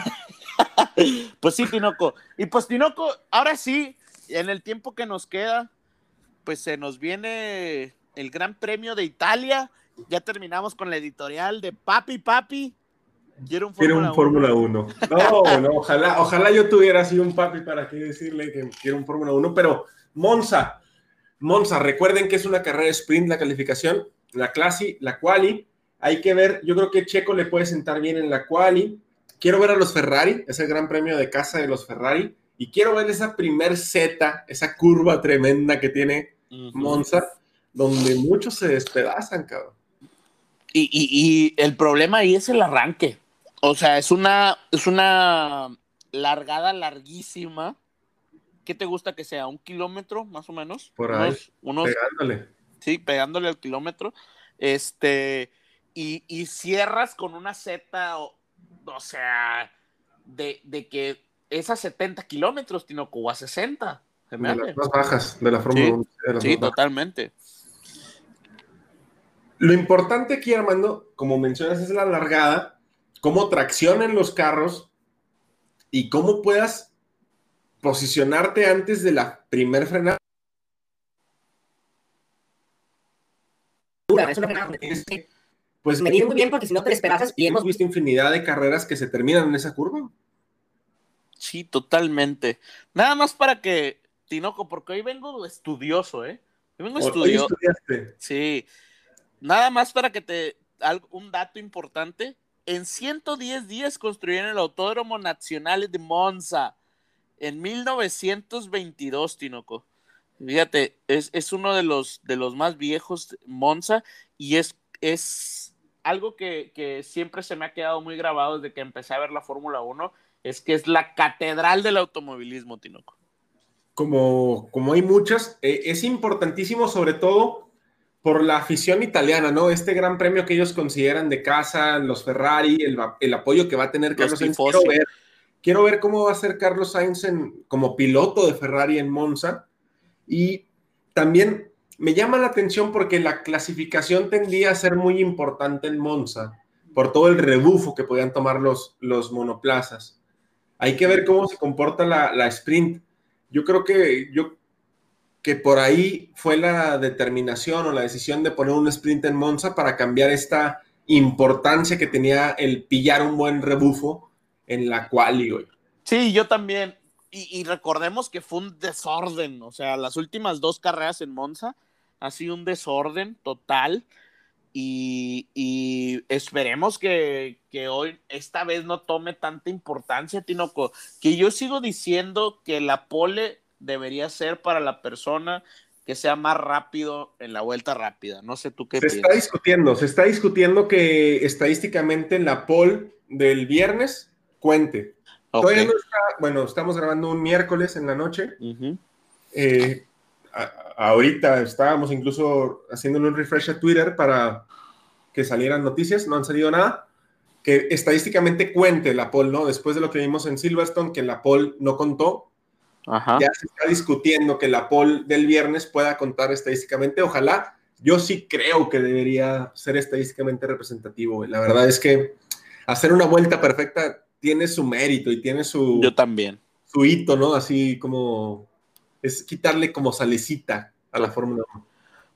Pues sí, Tinoco. Y pues Tinoco, ahora sí, en el tiempo que nos queda, pues se nos viene el Gran Premio de Italia. Ya terminamos con la editorial de Papi Papi. Quiero un Quiero Fórmula un Fórmula 1. No, no, ojalá, ojalá yo tuviera así un papi para que decirle que quiero un Fórmula 1, pero Monza, Monza, recuerden que es una carrera sprint la calificación, la clase, la quali. Hay que ver, yo creo que Checo le puede sentar bien en la quali. Quiero ver a los Ferrari, es el gran premio de casa de los Ferrari. Y quiero ver esa primer Z, esa curva tremenda que tiene. Monza, donde muchos se despedazan, cabrón. Y, y- y el problema ahí es el arranque. O sea, es una, es una largada larguísima. ¿Qué te gusta que sea? ¿Un kilómetro más o menos? Por ahí, Unos, unos Pegándole. sí, pegándole al kilómetro. Este, y, y cierras con una Z, o, o sea, de, de que es a 70 kilómetros, Tinoco, o a 60. Se me De hace. las más bajas de la Fórmula Sí, 1. de las Sí, más bajas. Lo importante aquí, Armando, como mencionas, es la largada, cómo traccionen los carros y cómo puedas posicionarte antes de la primer frenada. Es una frenada que Pues medir muy bien porque si no te despedazas y hemos hemos visto infinidad de carreras que se terminan en esa curva. Sí, totalmente. Nada más para que, Tinoco, porque hoy vengo estudioso, ¿eh? Hoy vengo estudioso. Sí. Nada más para que te. Un dato importante. En 110 días construyeron el Autódromo Nacional de Monza. En 1922, Tinoco. Fíjate, es, uno de los, de los más viejos Monza y es, es algo que, que, siempre se me ha quedado muy grabado desde que empecé a ver la Fórmula 1 es que es la catedral del automovilismo, Tinoco. Como, como hay muchas, eh, es importantísimo sobre todo por la afición italiana, ¿no? Este gran premio que ellos consideran de casa, los Ferrari, el, apoyo que va a tener Carlos Sainz. Quiero ver, quiero ver, cómo va a ser Carlos Sainz como piloto de Ferrari en Monza. Y también me llama la atención porque la clasificación tendría a ser muy importante en Monza por todo el rebufo que podían tomar los, los monoplazas. Hay que ver cómo se comporta la, sprint. Yo creo que, yo, que por ahí fue la determinación o la decisión de poner un sprint en Monza para cambiar esta importancia que tenía el pillar un buen rebufo en la quali hoy. Sí, yo también. Y, recordemos que fue un desorden, o sea, las últimas dos carreras en Monza ha sido un desorden total. Y, esperemos que, hoy, esta vez no tome tanta importancia, Tinoco, que yo sigo diciendo que la pole debería ser para la persona que sea más rápido en la vuelta rápida. No sé tú qué Se está discutiendo, se está discutiendo que estadísticamente la pole del viernes cuente. Todavía no está, bueno, estamos grabando un miércoles en la noche ahorita estábamos incluso haciéndole un refresh a Twitter para que salieran noticias, no han salido nada, que estadísticamente cuente la poll, ¿no? Después de lo que vimos en Silverstone, que la poll no contó, ya se está discutiendo que la poll del viernes pueda contar estadísticamente, ojalá, yo sí creo que debería ser estadísticamente representativo, la verdad es que hacer una vuelta perfecta tiene su mérito y tiene su... Yo también. Su hito, ¿no? Así como es quitarle como salecita a la Fórmula 1.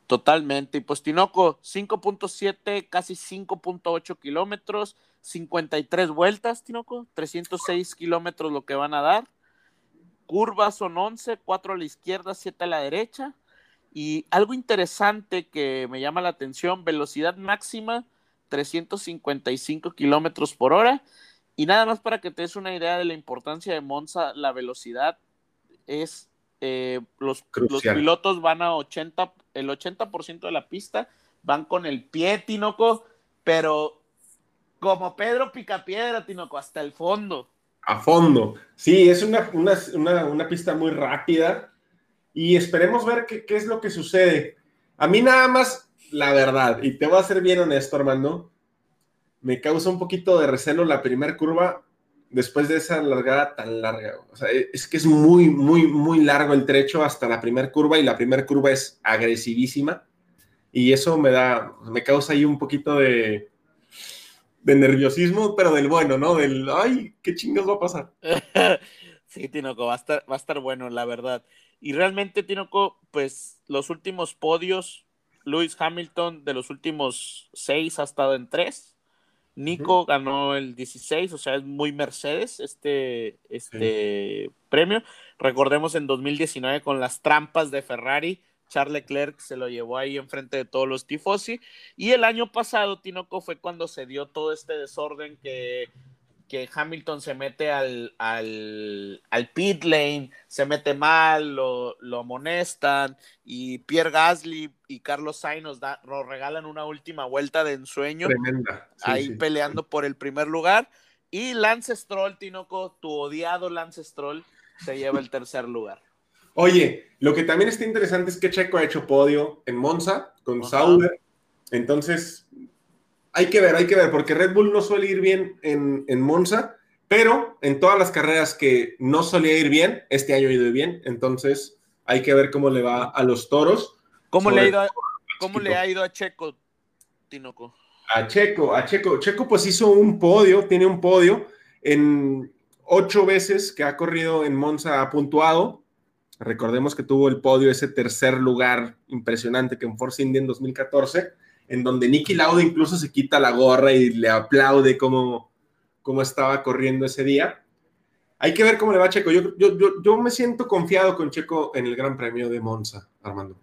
Totalmente. Y pues Tinoco, 5.7, casi 5.8 kilómetros, 53 vueltas, Tinoco, 306 kilómetros lo que van a dar. Curvas son 11, 4 a la izquierda, 7 a la derecha. Y algo interesante que me llama la atención, velocidad máxima, 355 kilómetros por hora. Y nada más para que te des una idea de la importancia de Monza, la velocidad es eh, los, pilotos van a 80, el 80% de la pista van con el pie, Tinoco, pero como Pedro Picapiedra, Tinoco, hasta el fondo. A fondo. Sí, es una, una, pista muy rápida y esperemos ver qué, qué, es lo que sucede. A mí nada más, la verdad, y te voy a ser bien honesto, Armando, me causa un poquito de recelo la primera curva después de esa largada tan larga. O sea, es que es muy, muy, muy largo el trecho hasta la primera curva y la primera curva es agresivísima. Y eso me da, me causa ahí un poquito de, de nerviosismo, pero del bueno, ¿no? Del, ay, qué chingados va a pasar. sí, Tinoco, va a, estar, va a estar bueno, la verdad. Y realmente, Tinoco, pues los últimos podios, Lewis Hamilton de los últimos seis ha estado en tres Nico ganó el 16, o sea, es muy Mercedes este, este premio. Recordemos en 2019 con las trampas de Ferrari, Charles Leclerc se lo llevó ahí enfrente de todos los tifosi. Y el año pasado, Tinoco, fue cuando se dio todo este desorden que que Hamilton se mete al, al, pit lane, se mete mal, lo, lo, amonestan, y Pierre Gasly y Carlos Sainz nos, da, regalan una última vuelta de ensueño. Tremenda. ahí peleando por el primer lugar. Y Lance Stroll, Tinoco, tu odiado Lance Stroll, se lleva el tercer lugar. Oye, lo que también está interesante es que Checo ha hecho podio en Monza con Sauber. Entonces, hay que ver, hay que ver, porque Red Bull no suele ir bien en, Monza, pero en todas las carreras que no solía ir bien, este año ha ido bien, entonces hay que ver cómo le va a los toros. ¿Cómo, le ha, ido a, ¿cómo le ha ido a Checo, Tinoco? A Checo, a Checo. Checo pues hizo un podio, tiene un podio en ocho veces que ha corrido en Monza ha puntuado. Recordemos que tuvo el podio, ese tercer lugar impresionante que en Force India en 2014 en donde Nicky Lauda incluso se quita la gorra y le aplaude cómo, cómo estaba corriendo ese día. Hay que ver cómo le va a Checo. Yo, yo, yo, yo me siento confiado con Checo en el Gran Premio de Monza, Armando.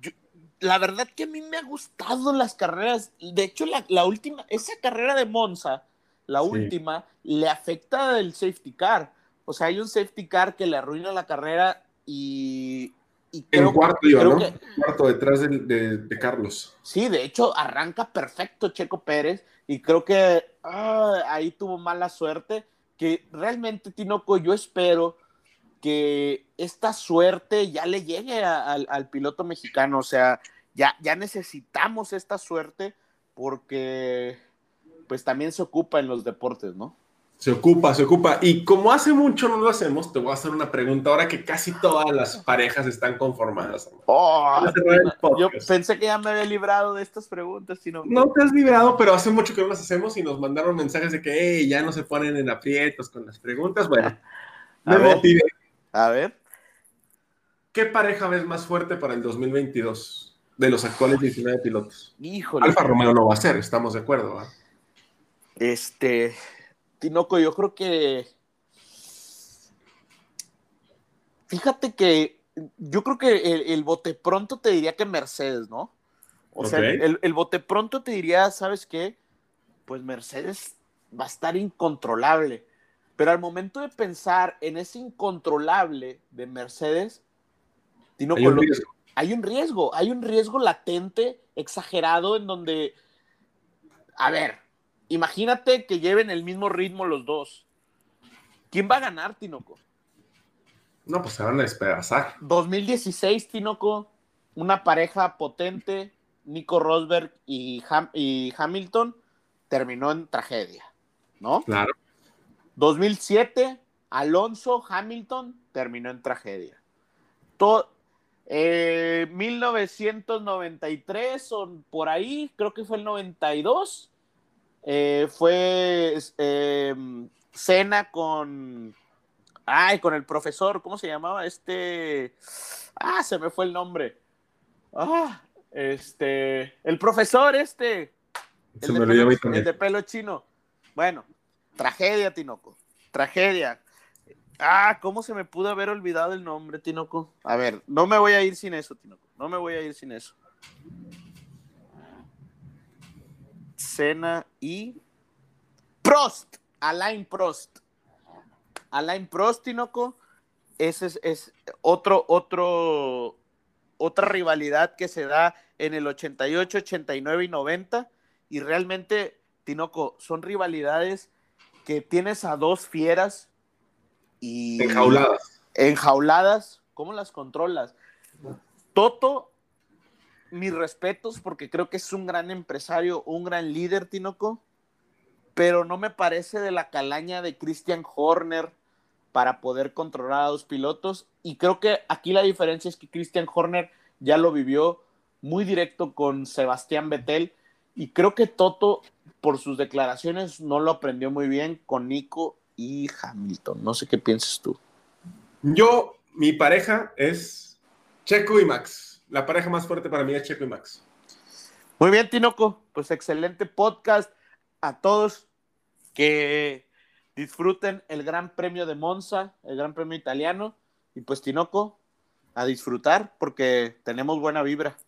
Yo- la verdad que a mí me ha gustado las carreras. De hecho, la, la última, esa carrera de Monza, la Sí. última, le afecta el safety car. O sea, hay un safety car que le arruina la carrera y. y En creo- cuarto iba, creo ¿no? que- Cuarto detrás de, de- de Carlos. Sí, de hecho, arranca perfecto Checo Pérez y creo que ah, ahí tuvo mala suerte. Que realmente, Tinoco, yo espero que esta suerte ya le llegue a- al piloto mexicano. O sea, ya, ya necesitamos esta suerte porque pues también se ocupa en los deportes, ¿no? Se ocupa, se ocupa. Y como hace mucho no lo hacemos, te voy a hacer una pregunta ahora que casi todas las parejas están conformadas. Oh, a yo pensé que ya me había librado de estas preguntas, Tinoco. No te has liberado, pero hace mucho que no las hacemos y nos mandaron mensajes de que "Ey, ya no se ponen en aprietos con las preguntas. Bueno, A me ver. motivé. A ver. ¿Qué pareja ves más fuerte para el 2022 de los actuales 19 pilotos? Híjole. Alfa Romeo no va a ser, estamos de acuerdo. Este, Tinoco, yo creo que. Fíjate que yo creo que el, el bote pronto te diría que Mercedes, ¿no? O sea, el, el bote pronto te diría, ¿sabes qué? Pues Mercedes va a estar incontrolable. Pero al momento de pensar en ese incontrolable de Mercedes, Tinoco, Hay un lo- riesgo. hay un riesgo, hay un riesgo latente, exagerado, en donde, a ver, imagínate que lleven el mismo ritmo los dos. ¿Quién va a ganar, Tinoco? No, pues se van a despedazar. 2016, Tinoco, una pareja potente, Nico Rosberg y, Ham- y Hamilton, terminó en tragedia, ¿no? Claro. 2007, Alonso Hamilton terminó en tragedia. To- eh, 1993 o por ahí, creo que fue el 92, eh, fue eh, Cena con, ay, con el profesor, ¿cómo se llamaba? Este, ah, se me fue el nombre. Ah, este, el profesor este, Se el me de, pelo, el de pelo chino. Bueno, tragedia, Tinoco. Tragedia. Ah, ¿cómo se me pudo haber olvidado el nombre, Tinoco? A ver, no me voy a ir sin eso, Tinoco. No me voy a ir sin eso. Cena y Prost. Alain Prost. Alain Prost, Tinoco. Ese es, es otro, otro, otra rivalidad que se da en el 88, 89 y 90. Y realmente, Tinoco, son rivalidades que tienes a dos fieras y Enjauladas. enjauladas, ¿cómo las controlas? Toto, mis respetos, porque creo que es un gran empresario, un gran líder, Tinoco, pero no me parece de la calaña de Christian Horner para poder controlar a dos pilotos. Y creo que aquí la diferencia es que Christian Horner ya lo vivió muy directo con Sebastián Vettel. Y creo que Toto, por sus declaraciones, no lo aprendió muy bien con Nico y Hamilton. No sé qué piensas tú. Yo, mi pareja es Checo y Max. La pareja más fuerte para mí es Checo y Max. Muy bien, Tinoco. Pues excelente podcast. A todos que disfruten el Gran Premio de Monza, el Gran Premio italiano. Y pues, Tinoco, a disfrutar porque tenemos buena vibra.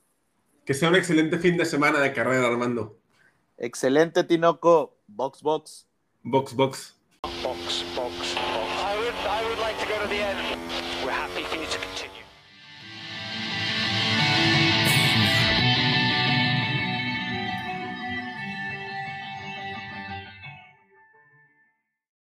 Que sea un excelente fin de semana de carrera, Armando. Excelente, Tinoco. Box, box. Box, box. Box, box, box. I would, I would like to go to the end.